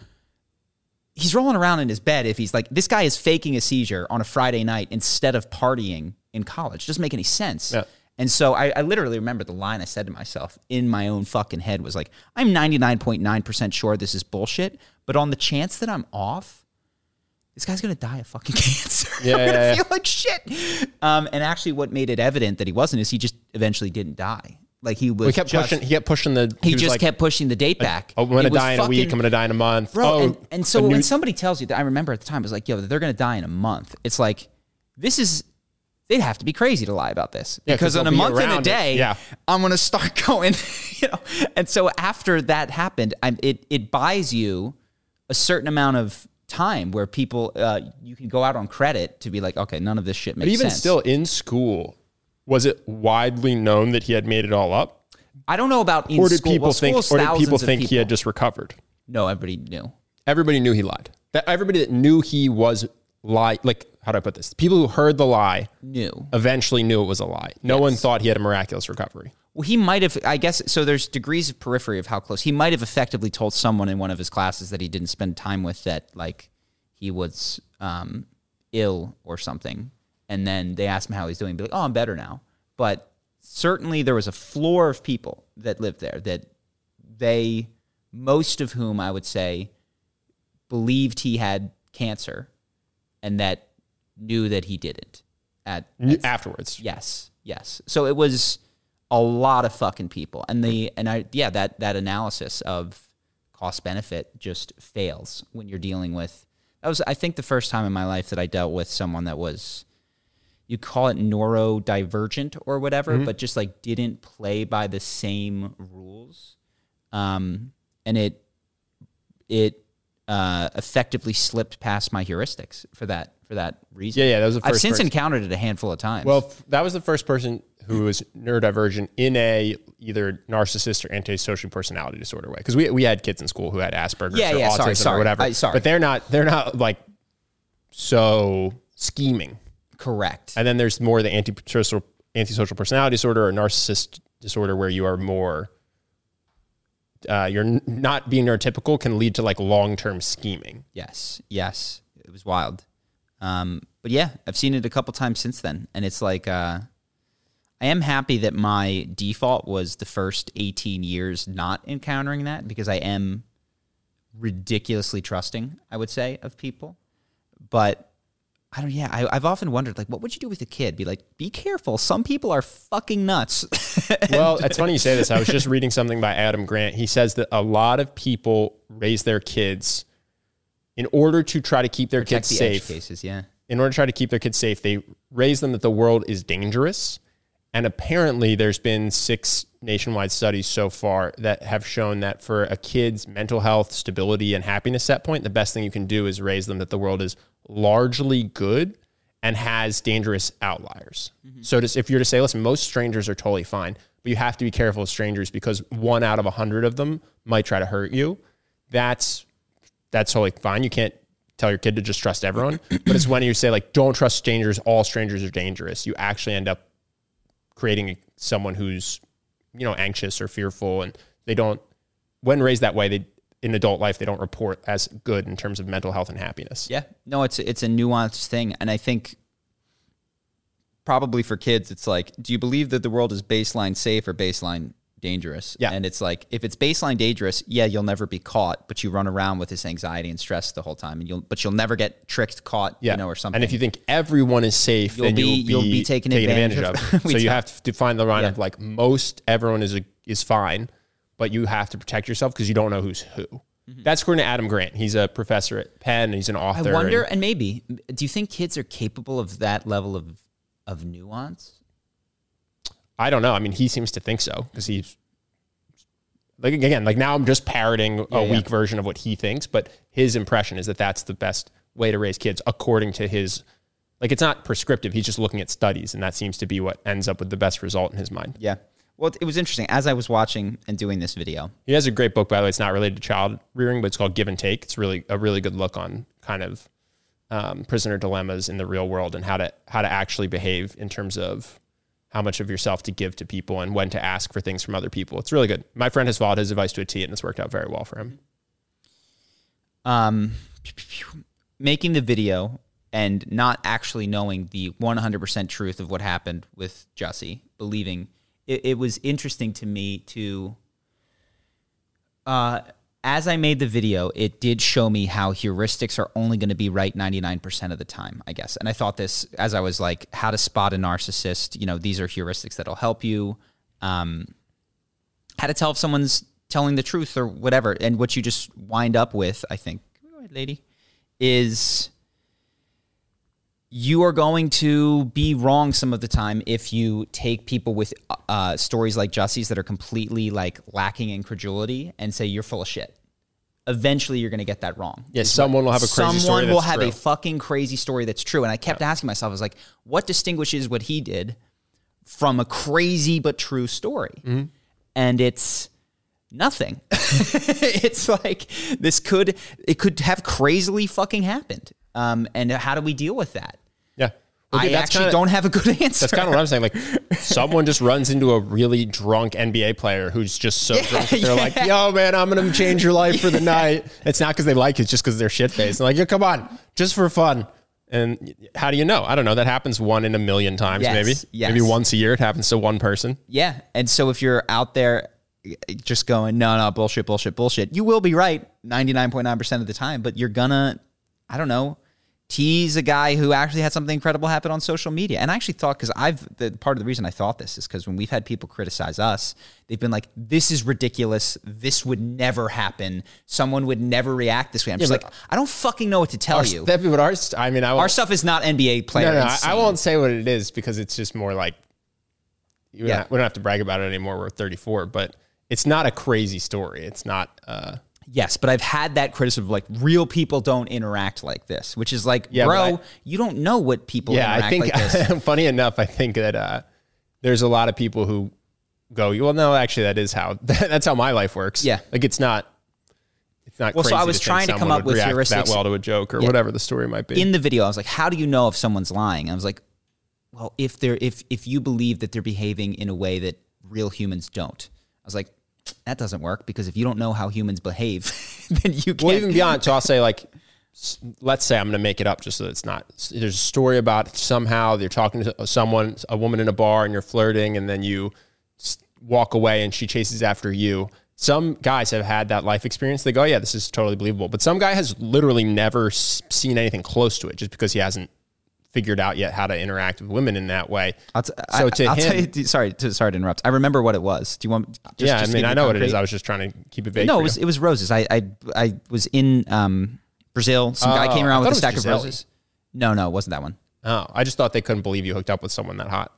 he's rolling around in his bed if he's like this guy is faking a seizure on a Friday night instead of partying in college. doesn't make any sense. Yeah. And so I, I literally remember the line I said to myself in my own fucking head was like, I'm 99.9% sure this is bullshit, but on the chance that I'm off, this guy's gonna die of fucking cancer. Yeah, I'm gonna yeah, yeah. feel like shit. Um, and actually, what made it evident that he wasn't is he just eventually didn't die. Like he was. We kept just, pushing. He kept pushing the. He, was just like, kept pushing the date back. Oh, I'm gonna die in a week. I'm gonna die in a month. bro. oh, and, and so a when somebody tells you that, I remember at the time, it was like, yo, they're gonna die in a month. It's like, this is they'd have to be crazy to lie about this Yeah, 'cause because in a be month and a day, Yeah. I'm going to start going, you know. And so after that happened, I'm, it it buys you a certain amount of time where people uh, you can go out on credit to be like, okay, none of this shit makes But even sense. still in school, was it widely known that he had made it all up? I don't know about in Or did school. people Well, think or did people think he had just recovered? No, everybody knew. Everybody knew he lied. That everybody that knew he was lie like how do I put this? People who heard the lie Knew. eventually knew it was a lie. No one thought he had a miraculous recovery. Well, he might have. I guess so. There's degrees of periphery of how close he might have effectively told someone in one of his classes that he didn't spend time with that, like he was um, ill or something, and then they asked him how he's doing. Be like, oh, I'm better now. But certainly there was a floor of people that lived there that they, most of whom I would say, believed he had cancer, and that knew that he didn't. At, Knew- Afterwards. Yes, yes. So it was a lot of fucking people, and the and I yeah that that analysis of cost benefit just fails when you're dealing with. That was I think the first time in my life that I dealt with someone that was you call it neurodivergent or whatever, but just like didn't play by the same rules, um, and it it uh, effectively slipped past my heuristics for that for that reason. Yeah, yeah, that was the I've since person. encountered it a handful of times. Well, f- that was the first person who was neurodivergent in a either narcissist or antisocial personality disorder way. Because we, we had kids in school who had Asperger's Yeah, or yeah, autism sorry, or sorry. whatever. I- sorry. But they're not they're not like so scheming. Correct. And then there's more the antisocial antisocial personality disorder or narcissist disorder where you are more uh, you're not being neurotypical can lead to like long term scheming. Yes, yes, it was wild. Um, but yeah, I've seen it a couple times since then, and it's like uh, I am happy that my default was the first 18 years not encountering that because I am ridiculously trusting. I would say of people, but I don't. Yeah, I, I've often wondered like, what would you do with a kid? Be like, be careful. Some people are fucking nuts. Well, it's funny you say this. I was just reading something by Adam Grant. He says that a lot of people raise their kids in order to try to keep their Check kids the safe. edge cases. Yeah. in order to try to keep their kids safe, they raise them that the world is dangerous. And apparently, there's been six nationwide studies so far that have shown that for a kid's mental health, stability, and happiness set point, the best thing you can do is raise them that the world is largely good and has dangerous outliers. Mm-hmm. So, just if you're to say, listen, most strangers are totally fine, but you have to be careful of strangers because one out of a hundred of them might try to hurt you. That's that's totally fine. You can't tell your kid to just trust everyone. but it's when you say like, don't trust strangers. All strangers are dangerous. You actually end up creating someone who's, you know, anxious or fearful, and they don't. When raised that way, they in adult life they don't report as good in terms of mental health and happiness. Yeah, no, it's it's a nuanced thing, and I think probably for kids, it's like, do you believe that the world is baseline safe or baseline dangerous? Yeah. and it's like if it's baseline dangerous, yeah, you'll never be caught, but you run around with this anxiety and stress the whole time, and you'll but you'll never get tricked, caught, Yeah, you know, or something. And if you think everyone is safe, You'll then be- you'll be, you'll be taken advantage of. of. We so you have to find the line Yeah. of like most everyone is a, is fine, but you have to protect yourself because you don't know who's who. That's according to Adam Grant. He's a professor at Penn. He's an Mm-hmm. I wonder, and- and maybe, do you think kids are capable of that level of of nuance? I don't know. I mean, he seems to think so because he's like again, like now I'm just parroting a Yeah, yeah. weak version of what he thinks, but his impression is that that's the best way to raise kids according to his. Like it's not prescriptive. He's just looking at studies, and that seems to be what ends up with the best result in his mind. Yeah. Well, it was interesting as I was watching and doing this video. He has a great book, by the way. It's not related to child rearing, but it's called Give and Take. It's really a really good look on kind of um, prisoner dilemmas in the real world and how to how to actually behave in terms of how much of yourself to give to people and when to ask for things from other people. It's really good. My friend has followed his advice to a T, and it's worked out very well for him. um, making the video and not actually knowing the 100% truth of what happened with Jussie, believing it, it was interesting to me to, uh, as I made the video, it did show me how heuristics are only going to be right 99% of the time, I guess. And I thought this as I was like, how to spot a narcissist. You know, these are heuristics that'll help you. Um, how to tell if someone's telling the truth or whatever. And what you just wind up with, I think, lady, is you are going to be wrong some of the time if you take people with uh, stories like Jussie's that are completely like lacking in credulity and say you're full of shit. Eventually, you're going to get that wrong. Yeah, someone will have a crazy Someone story Someone will that's have true. a fucking crazy story that's true. And I kept asking myself, I was like, what distinguishes what he did from a crazy but true story? Mm-hmm. And it's nothing. it's like this could it could have crazily fucking happened. Um, and how do we deal with that? Yeah. Well, I actually kinda- don't have a good answer. That's kind of what I'm saying. Like, someone just runs into a really drunk NBA player who's just so drunk. They're like, "Yo, man, I'm gonna change your life for the night." It's not because they like you; it's just because they're shit faced. Like, "Yo, come on, just for fun." And how do you know? I don't know. That happens one in a million times, Yes, maybe. yes. Maybe once a year it happens to one person. Yeah. And so if you're out there just going, no, no, bullshit, bullshit, bullshit, you will be right 99.9% of the time, but you're gonna, I don't know, tease a guy who actually had something incredible happen on social media. And I actually thought, because I've, the part of the reason I thought this is because when we've had people criticize us, they've been like, this is ridiculous. This would never happen. Someone would never react this way. I'm just like, I don't fucking know what to tell you. That, but ours, I mean, I Our stuff is not NBA player. no, no, I. I won't say what it is because it's just more like Yeah. we don't have to brag about it anymore. We're 34, but it's not a crazy story. It's not. uh Yes, but I've had that criticism of like real people don't interact like this, which is like, Yeah, bro, I- you don't know what people yeah, interact I think like this. funny enough, I think that uh, there's a lot of people who go, well, no, actually, that is how that's how my life works. Yeah. like it's not. It's not. Well, so I was think trying to come up with react that well to a joke or Yeah. whatever the story might be. In the video, I was like, how do you know if someone's lying? I was like, well, if they're if if you believe that they're behaving in a way that real humans don't. I was like, that doesn't work because if you don't know how humans behave, then you can't. well, even beyond, so I'll say like, let's say I'm going to make it up just so it's not. There's a story about somehow you're talking to someone, a woman in a bar, and you're flirting, and then you walk away, and she chases after you. Some guys have had that life experience. They go, "Yeah, this is totally believable." But some guy has literally never seen anything close to it, just because he hasn't figured out yet how to interact with women in that way. I'll, t- so I, to I'll him, tell you. Sorry, to, sorry to interrupt. I remember what it was. Do you want? Just, yeah, just I mean, I know what it is. I was just trying to keep it vague. No, it was you. it was roses. I I I was in um, Brazil. Some guy Oh, came around with a stack of roses. No, no, it wasn't that one. oh, I just thought they couldn't believe you hooked up with someone that hot.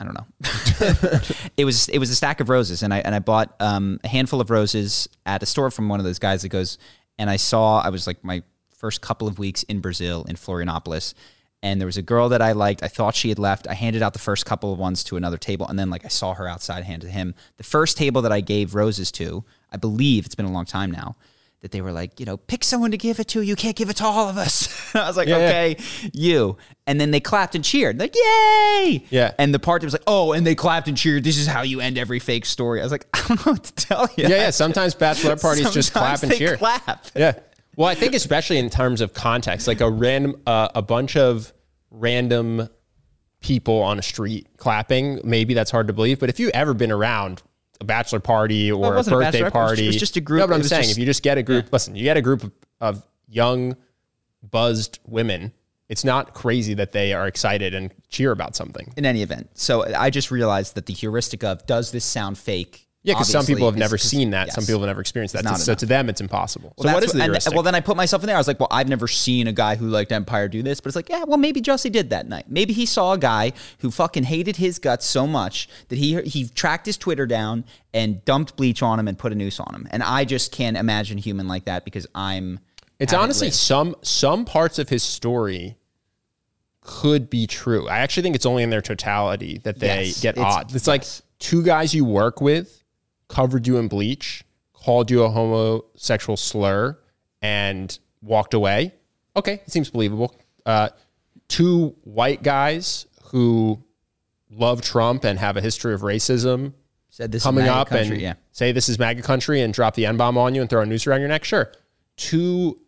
I don't know. it was it was a stack of roses, and I and I bought um, a handful of roses at a store from one of those guys that goes. And I saw I was like my first couple of weeks in Brazil in Florianopolis, and there was a girl that I liked. I thought she had left. I handed out the first couple of ones to another table, and then like I saw her outside, handed to him the first table that I gave roses to. I believe it's been a long time now. That they were like, you know, pick someone to give it to. You can't give it to all of us. I was like, Yeah, yeah. okay, you. And then they clapped and cheered, like, yay! Yeah. And the part that was like, oh, and they clapped and cheered. This is how you end every fake story. I was like, I don't know what to tell you. Yeah, yeah. Sometimes bachelor parties just clap and cheer. Clap. Yeah. Well, I think especially in terms of context, like a random, uh, a bunch of random people on a street clapping, maybe that's hard to believe. But if you've ever been around a bachelor party or a a birthday bachelorette party, it was- party, it just a group- No, but it I'm saying just- if you just get a group, listen, you get a group of, of young, buzzed women. It's not crazy that they are excited and cheer about something. In any event, so I just realized that the heuristic of does this sound fake? Yeah, because some people have never seen that. Some people have never experienced that. not So enough. to them, it's impossible. Well, so what that's the and- heuristic? well, then I put myself in there. I was like, well, I've never seen a guy who liked Empire do this, but it's like, yeah, well, maybe Jussie did that night. Maybe he saw a guy who fucking hated his guts so much that he he tracked his Twitter down and dumped bleach on him and put a noose on him. And I just can't imagine a human like that because I'm. It's honestly lived. some some parts of his story could be true. I actually think it's only in their totality that they Yes, get it's- odd. It's like two guys you work with covered you in bleach, called you a homosexual slur, and walked away. Okay, it seems believable. Uh, two white guys who love Trump and have a history of racism said this is coming up country, and yeah. say this is MAGA country and drop the N bomb on you and throw a noose around your neck? Sure. Two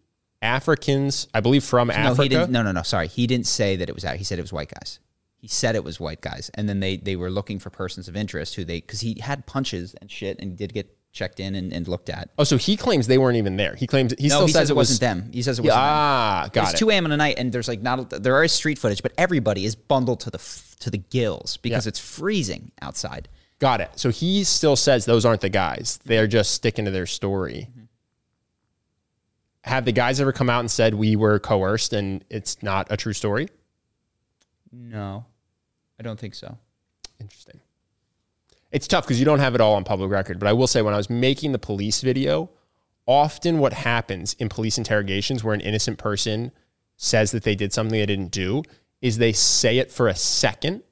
Africans, I believe from No, Africa. No, no, no. Sorry, he didn't say that it was out. He said it was white guys. He said it was white guys, and then they they were looking for persons of interest who they because he had punches and shit and did get checked in and, and looked at. Oh, so he claims they weren't even there. He claims he No, still he says, says it was wasn't them. He says it wasn't them. ah, It's got it. 2 a.m. in the night, and there's like not a, there is street footage, but everybody is bundled to the to the gills because Yeah. it's freezing outside. Got it. So he still says those aren't the guys. They're just sticking to their story. have the guys ever come out and said we were coerced and it's not a true story? No, I don't think so. Interesting. It's tough because you don't have it all on public record. But I will say, when I was making the police video, often what happens in police interrogations where an innocent person says that they did something they didn't do is they say it for a second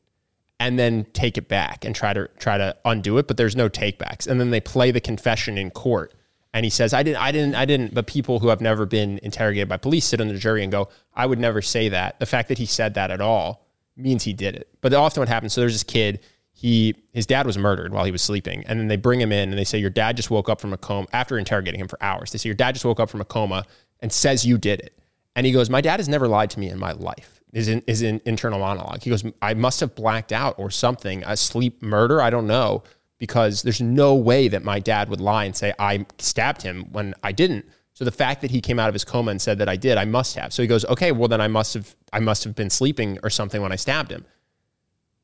and then take it back and try to try to undo it, but there's no takebacks. And then they play the confession in court. And he says, I didn't, I didn't, I didn't. But people who have never been interrogated by police sit on the jury and go, I would never say that. The fact that he said that at all means he did it. But often what happens, so there's this kid, he his dad was murdered while he was sleeping. And then they bring him in and they say, Your dad just woke up from a coma after interrogating him for hours. They say, Your dad just woke up from a coma and says you did it. And he goes, My dad has never lied to me in my life. Is in is an internal monologue. He goes, I must have blacked out or something. A sleep murder, I don't know, because there's no way that my dad would lie and say I stabbed him when I didn't. So the fact that he came out of his coma and said that I did, I must have. So he goes, okay, well then I must have I must have been sleeping or something when I stabbed him.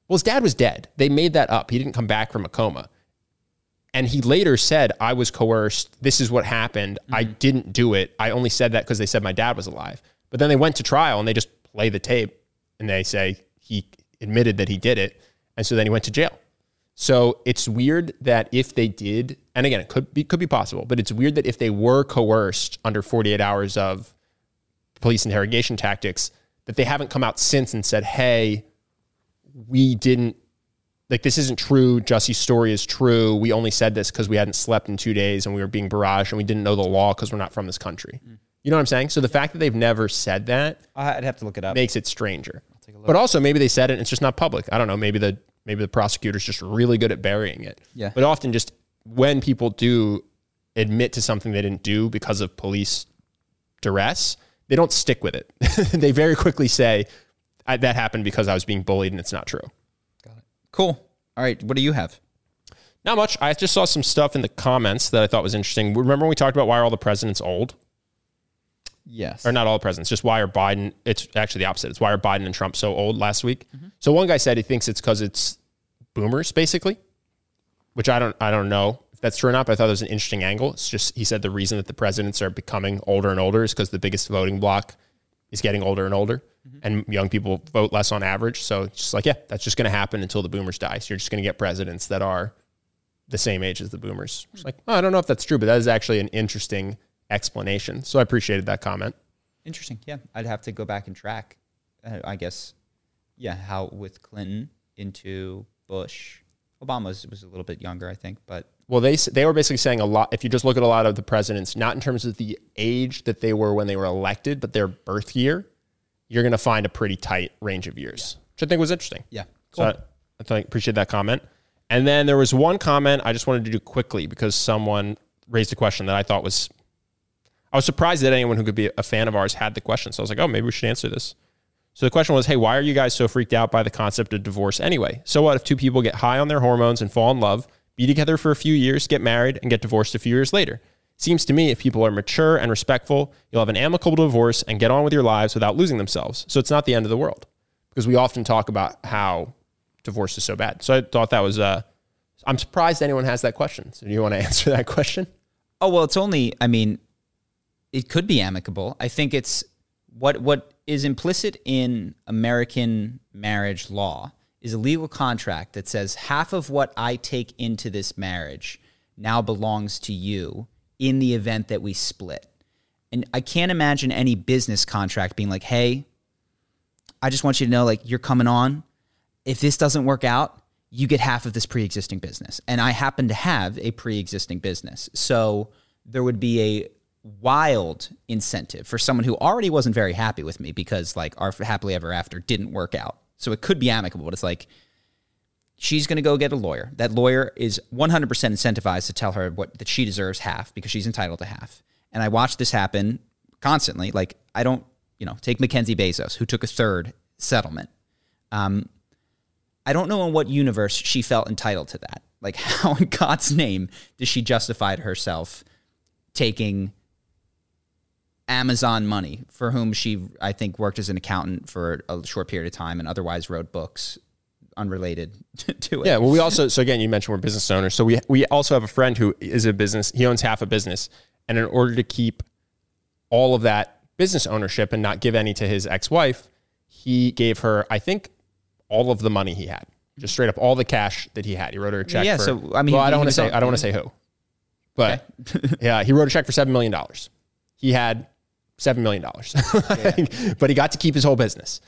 Well, his dad was dead. They made that up. He didn't come back from a coma. And he later said, I was coerced. This is what happened. I mm-hmm. didn't do it. I only said that because they said my dad was alive. But then they went to trial and they just play the tape and they say he admitted that he did it. And so then he went to jail. So it's weird that if they did, and again, it could be could be possible, but it's weird that if they were coerced under 48 hours of police interrogation tactics, that they haven't come out since and said, "Hey, we didn't like this isn't true. Jussie's story is true. We only said this because we hadn't slept in two days and we were being barraged and we didn't know the law because we're not from this country." Mm. You know what I'm saying? So the fact that they've never said that I'd have to look it up. makes it stranger. But also maybe they said it and it's just not public. I don't know. Maybe the maybe the prosecutor's just really good at burying it. Yeah. But often just when people do admit to something they didn't do because of police duress, they don't stick with it. they very quickly say "I- that happened because I was being bullied and it's not true. Got it. Cool. All right. What do you have? Not much. I just saw some stuff in the comments that I thought was interesting. Remember when we talked about why are all the presidents old? Yes. or not all presidents, just why are Biden, it's actually the opposite. It's why are Biden and Trump so old last week. Mm-hmm. So one guy said he thinks it's because it's boomers, basically, which I don't, I don't know if that's true or not, but I thought it was an interesting angle. It's just, he said the reason that the presidents are becoming older and older is because the biggest voting block is getting older and older mm-hmm. and young people vote less on average. So it's just like, yeah, that's just going to happen until the boomers die. So you're just going to get presidents that are the same age as the boomers. It's hmm. like, oh, I don't know if that's true, but that is actually an interesting explanation. So I appreciated that comment. Interesting. Yeah. I'd have to go back and track, uh, I guess, yeah, how with Clinton into Bush. Obama was, a little bit younger, I think, but Well, they they were basically saying a lot. If you just look at a lot of the presidents, not in terms of the age that they were when they were elected, but their birth year, you're going to find a pretty tight range of years, which I think was interesting. yeah. So I, I think appreciate that comment. And then there was one comment I just wanted to do quickly because someone raised a question that I thought was I was surprised that anyone who could be a fan of ours had the question. So I was like, oh, maybe we should answer this. So the question was, hey, why are you guys so freaked out by the concept of divorce anyway? So what if two people get high on their hormones and fall in love, be together for a few years, get married, and get divorced a few years later? Seems to me if people are mature and respectful, you'll have an amicable divorce and get on with your lives without losing themselves. So it's not the end of the world. Because we often talk about how divorce is so bad. So I thought that was uh I'm surprised anyone has that question. So do you want to answer that question? Oh well, it's only. I mean, it could be amicable. I think it's what what is implicit in American marriage law is a legal contract that says half of what I take into this marriage now belongs to you in the event that we split. And I can't imagine any business contract being like, "Hey, I just want you to know like you're coming on. If this doesn't work out, you get half of this pre-existing business." And I happen to have a pre-existing business. So there would be a wild incentive for someone who already wasn't very happy with me because like our happily ever after didn't work out. So it could be amicable, but it's like she's going to go get a lawyer. That lawyer is 100% incentivized to tell her what that she deserves half because she's entitled to half. And I watch this happen constantly. Like I don't, you know, take Mackenzie Bezos who took a third settlement. Um, I don't know in what universe she felt entitled to that. Like how in God's name does she justify to herself taking Amazon money for whom she I think worked as an accountant for a short period of time and otherwise wrote books unrelated to it. Yeah, well, we also so again, you mentioned we're business owners, so we we also have a friend who is a business. He owns half a business, and in order to keep all of that business ownership and not give any to his ex-wife, he gave her, I think, all of the money he had, just straight up all the cash that he had. He wrote her a check. Yeah, for, so, I mean, well, I don't want to say, I don't want to say who, but yeah, he wrote a check for seven million dollars. He had seven million dollars, but he got to keep his whole business,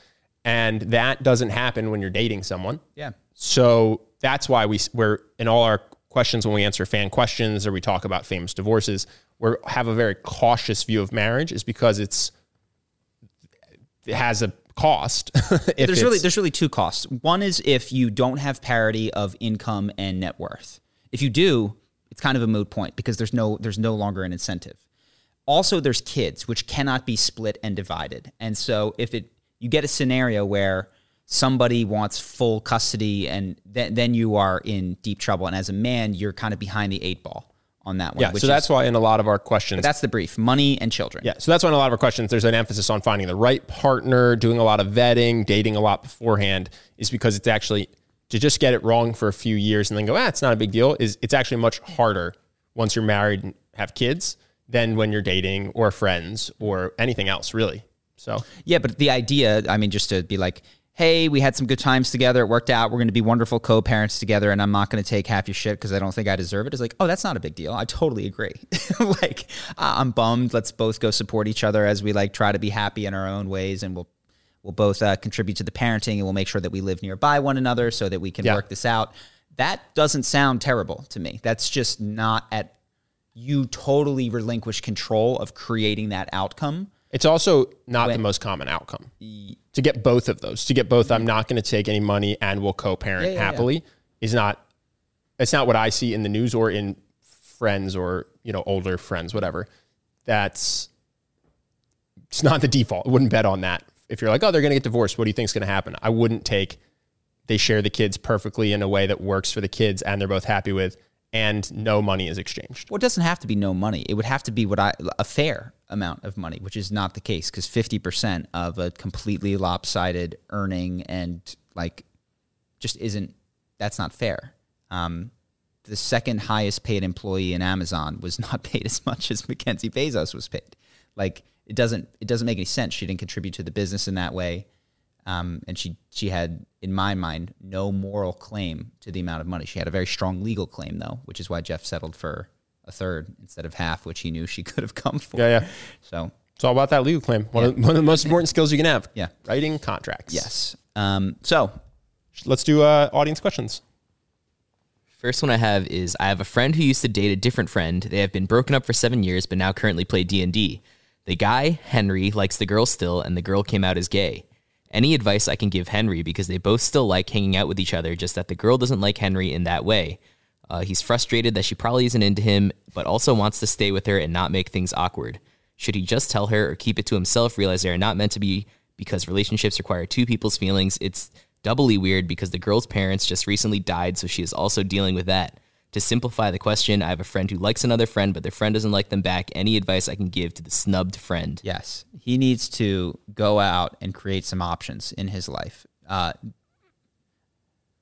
and that doesn't happen when you're dating someone. Yeah. So that's why we we're in all our questions when we answer fan questions or we talk about famous divorces, we have a very cautious view of marriage, is because it's it has a cost. there's really there's really two costs. One is if you don't have parity of income and net worth. If you do, it's kind of a moot point because there's no there's no longer an incentive. Also, there's kids which cannot be split and divided. And so if it you get a scenario where somebody wants full custody and then then you are in deep trouble. And as a man, you're kind of behind the eight ball on that one. yeah. So is- that's why in a lot of our questions, that's the brief: money and children. Yeah, so that's why in a lot of our questions, there's an emphasis on finding the right partner, doing a lot of vetting, dating a lot beforehand, is because it's actually to just get it wrong for a few years and then go, ah, it's not a big deal. Is it's actually much harder once you're married and have kids than when you're dating or friends or anything else, really. So Yeah, but the idea, I mean, just to be like, hey, we had some good times together. It worked out. We're going to be wonderful co parents together, and I'm not going to take half your shit because I don't think I deserve it. It's like, oh, that's not a big deal. I totally agree. like, uh, I'm bummed. Let's both go support each other as we like try to be happy in our own ways, and we'll we'll both uh, contribute to the parenting, and we'll make sure that we live nearby one another so that we can Yeah. work this out. That doesn't sound terrible to me. That's just not at you totally relinquish control of creating that outcome. it's also not the most common outcome to get both of those. To get both, I'm not going to take any money and we'll co-parent Yeah, yeah, yeah. happily is not. It's not what I see in the news or in friends or you know older friends, whatever. That's it's not the default. I wouldn't bet on that. If you're like, oh, they're going to get divorced, what do you think is going to happen? I wouldn't take. They share the kids perfectly in a way that works for the kids, and they're both happy with, and no money is exchanged. Well, it doesn't have to be no money. It would have to be what I a fair amount of money, which is not the case because fifty percent of a completely lopsided earning and like just isn't. That's not fair. Um, the second highest paid employee in Amazon was not paid as much as Mackenzie Bezos was paid. Like it doesn't it doesn't make any sense. She didn't contribute to the business in that way. Um, and she she had, in my mind, no moral claim to the amount of money. She had a very strong legal claim, though, which is why Jeff settled for a third instead of half, which he knew she could have come for. Yeah, yeah. So It's all about that legal claim. One, of, one of the most important skills you can have. Yeah. writing contracts. yes. Um, so Let's do uh, audience questions. First one I have is I have a friend who used to date a different friend. They have been broken up for seven years, but now currently play D and D. The guy Henry likes the girl still, and the girl came out as gay. Any advice I can give Henry because they both still like hanging out with each other, just that the girl doesn't like Henry in that way. Uh, he's frustrated that she probably isn't into him, but also wants to stay with her and not make things awkward. Should he just tell her or keep it to himself, realize they are not meant to be because relationships require two people's feelings? It's doubly weird because the girl's parents just recently died, so she is also dealing with that. To simplify the question, I have a friend who likes another friend, but their friend doesn't like them back. Any advice I can give to the snubbed friend? yes, he needs to go out and create some options in his life. Uh,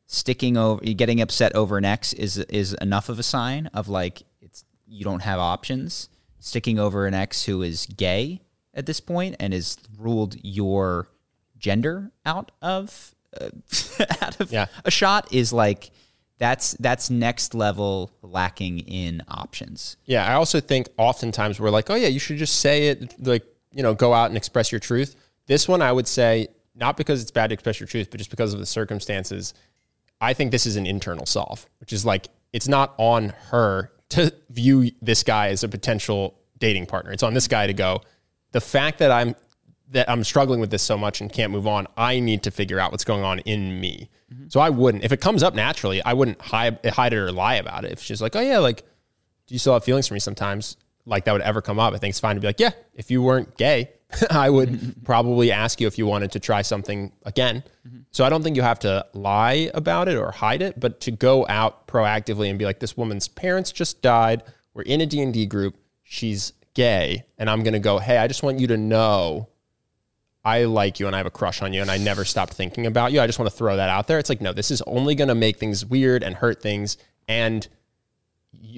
sticking over, getting upset over an ex is is enough of a sign of like it's you don't have options. Sticking over an ex who is gay at this point and has ruled your gender out of uh, out of Yeah. a shot is like that's that's next level lacking in options. Yeah, I also think oftentimes we're like, oh yeah, you should just say it, like you know, go out and express your truth. This one, I would say, not because it's bad to express your truth, but just because of the circumstances. I think this is an internal solve, which is like it's not on her to view this guy as a potential dating partner. It's on this guy to go. The fact that I'm that I'm struggling with this so much and can't move on, I need to figure out what's going on in me. So I wouldn't, if it comes up naturally, I wouldn't hide, hide it or lie about it. If she's like, oh yeah, like, do you still have feelings for me sometimes? Like that would ever come up. I think it's fine to be like, yeah, if you weren't gay, I would probably ask you if you wanted to try something again. Mm-hmm. So I don't think you have to lie about it or hide it, but to go out proactively and be like, this woman's parents just died. We're in a D&D group. She's gay. And I'm going to go, hey, I just want you to know I like you and I have a crush on you and I never stopped thinking about you. I just want to throw that out there. It's like, no, this is only going to make things weird and hurt things. And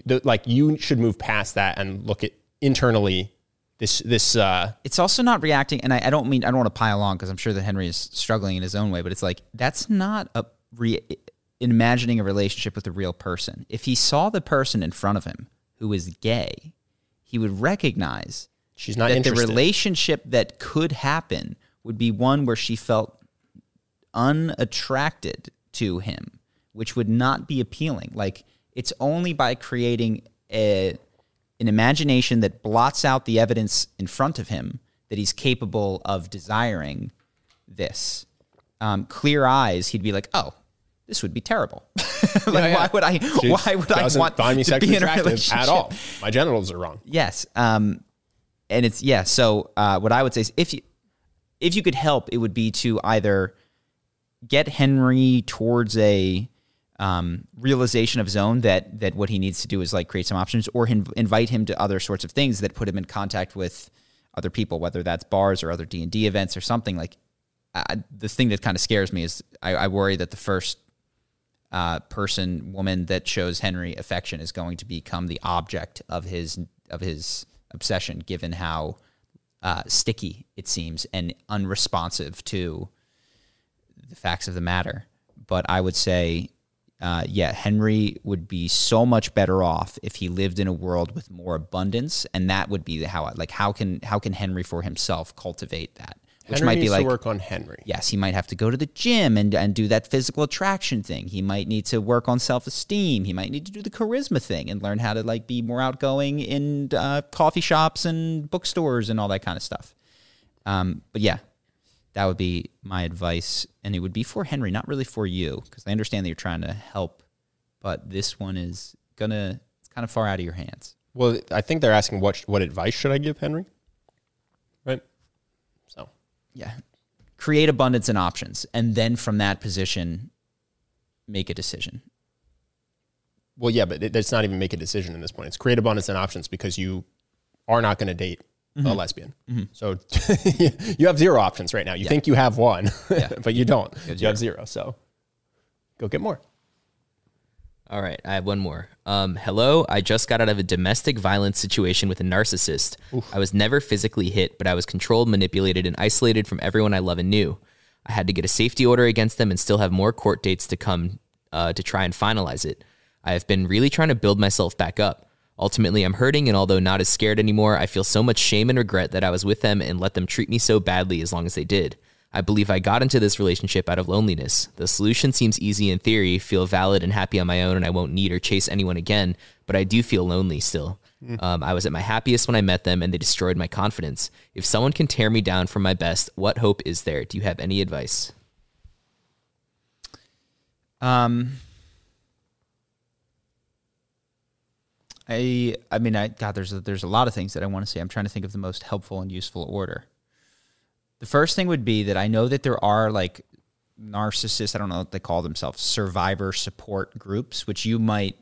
the, like, you should move past that and look at internally. this this uh it's also not reacting and I, I don't mean i don't want to pile on because i'm sure that henry is struggling in his own way but it's like that's not a re- imagining a relationship with a real person if he saw the person in front of him who was gay he would recognize she's not that interested. the relationship that could happen would be one where she felt unattracted to him which would not be appealing like it's only by creating a an imagination that blots out the evidence in front of him that he's capable of desiring this. Um, clear eyes, he'd be like, "Oh, this would be terrible. like, yeah. why would I? She why would I want find me to be in a relationship at all? My genitals are wrong. Yes. Um, and it's yeah. So uh, what I would say is if you if you could help, it would be to either get Henry towards a um, realization of his own that that what he needs to do is like create some options, or invite him to other sorts of things that put him in contact with other people, whether that's bars or other D and D events or something. Like uh, the thing that kind of scares me is I, I worry that the first uh, person, woman that shows Henry affection is going to become the object of his of his obsession, given how uh, sticky it seems and unresponsive to the facts of the matter. But I would say, uh, yeah, Henry would be so much better off if he lived in a world with more abundance, and that would be how like how can how can Henry for himself cultivate that, which Henry might be like work on Henry. yes, he might have to go to the gym and, and do that physical attraction thing. He might need to work on self esteem. He might need to do the charisma thing and learn how to like be more outgoing in uh, coffee shops and bookstores and all that kind of stuff. Um, but yeah, that would be my advice, and it would be for Henry, not really for you, because I understand that you're trying to help, but this one is gonna it's kind of far out of your hands. Well, I think they're asking what what advice should I give Henry? Yeah, create abundance and options, and then from that position, make a decision. Well, yeah, but it, it's not even make a decision at this point. It's create abundance and options because you are not going to date Mm-hmm. a lesbian. So you have zero options right now. You think you have one, but you don't. You have zero. So go get more. All right, I have one more. Um, hello, I just got out of a domestic violence situation with a narcissist. I was never physically hit, but I was controlled, manipulated, and isolated from everyone I love and knew. I had to get a safety order against them and still have more court dates to come uh, to try and finalize it. I have been really trying to build myself back up. Ultimately, I'm hurting, and although not as scared anymore, I feel so much shame and regret that I was with them and let them treat me so badly as long as they did. I believe I got into this relationship out of loneliness. The solution seems easy in theory, feel valid and happy on my own, and I won't need or chase anyone again, but I do feel lonely still. Um, I was at my happiest when I met them, and they destroyed my confidence. If someone can tear me down from my best, what hope is there? Do you have any advice? Um, I I mean I God there's a, there's a lot of things that I want to say. I'm trying to think of the most helpful and useful order. The first thing would be that I know that there are like narcissists. I don't know what they call themselves, survivor support groups, which you might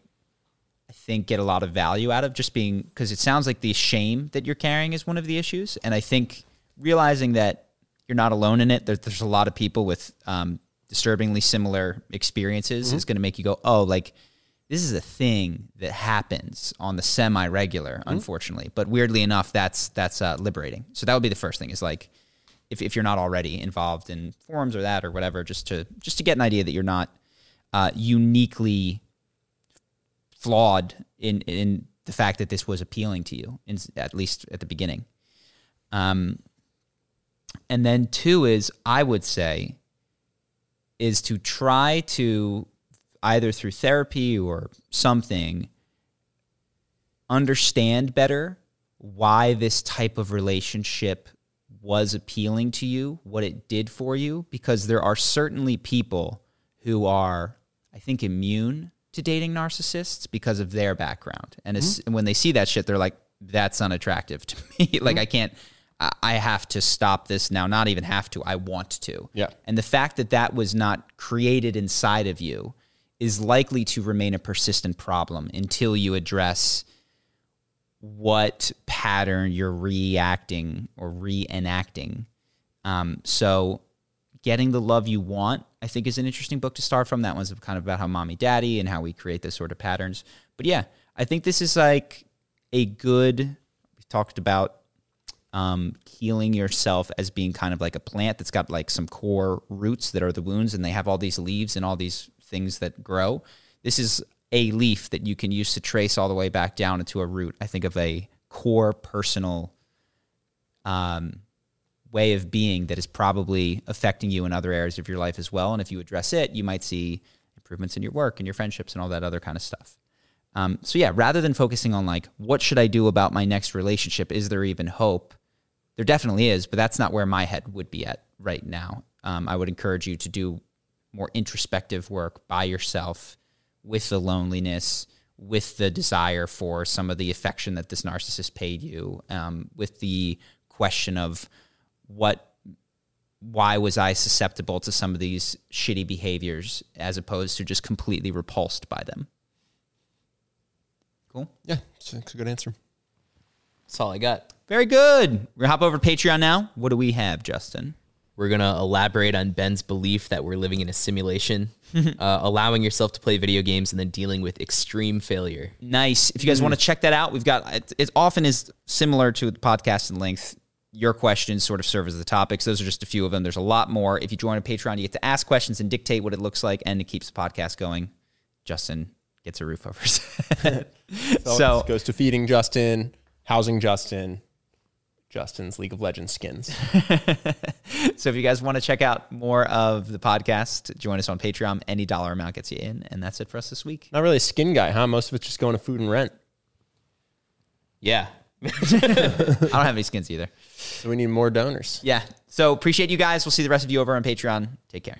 I think get a lot of value out of just being because it sounds like the shame that you're carrying is one of the issues, and I think realizing that you're not alone in it. There, there's a lot of people with um, disturbingly similar experiences is going to make you go, oh, like this is a thing that happens on the semi regular, unfortunately. But weirdly enough, that's that's uh, liberating. So that would be the first thing is like if, if you're not already involved in forums or that or whatever, just to just to get an idea that you're not uh, uniquely flawed in in the fact that this was appealing to you, in, at least at the beginning. Um, and then two is I would say is to try to either through therapy or something understand better why this type of relationship was appealing to you, what it did for you, because there are certainly people who are, I think, immune to dating narcissists because of their background. And and mm-hmm. when they see that shit, they're like, that's unattractive to me. Mm-hmm. like, I can't, I- I have to stop this now. Not even have to, I want to. Yeah. And the fact that that was not created inside of you is likely to remain a persistent problem until you address what pattern you're reacting or reenacting. Um, so, getting the love you want, I think, is an interesting book to start from. That one's kind of about how mommy, daddy, and how we create those sort of patterns. But yeah, I think this is like a good. We talked about um, healing yourself as being kind of like a plant that's got like some core roots that are the wounds, and they have all these leaves and all these things that grow. This is a leaf that you can use to trace all the way back down into a root. I think of a core personal um, way of being that is probably affecting you in other areas of your life as well. And if you address it, you might see improvements in your work and your friendships and all that other kind of stuff. Um, so yeah, rather than focusing on like what should I do about my next relationship, is there even hope? There definitely is, but that's not where my head would be at right now. Um, I would encourage you to do more introspective work by yourself with the loneliness, with the desire for some of the affection that this narcissist paid you, um, with the question of what why was I susceptible to some of these shitty behaviors as opposed to just completely repulsed by them? Cool. Yeah, it's a, a good answer. That's all I got. Very good. We're gonna hop over to Patreon now. What do we have, Justin? We're going to elaborate on Ben's belief that we're living in a simulation, uh, allowing yourself to play video games and then dealing with extreme failure. Nice. If you guys want to check that out, we've got it, it often is similar to the podcast in length. Your questions sort of serve as the topics. Those are just a few of them. There's a lot more. If you join a Patreon, you get to ask questions and dictate what it looks like, and it keeps the podcast going. Justin gets a roof over his head. So, so goes to feeding Justin, housing Justin, Justin's League of Legends skins. So if you guys want to check out more of the podcast, join us on Patreon. Any dollar amount gets you in. And that's it for us this week. Not really a skin guy, huh? Most of it's just going to food and rent. Yeah. I don't have any skins either. So we need more donors. Yeah. So appreciate you guys. We'll see the rest of you over on Patreon. Take care.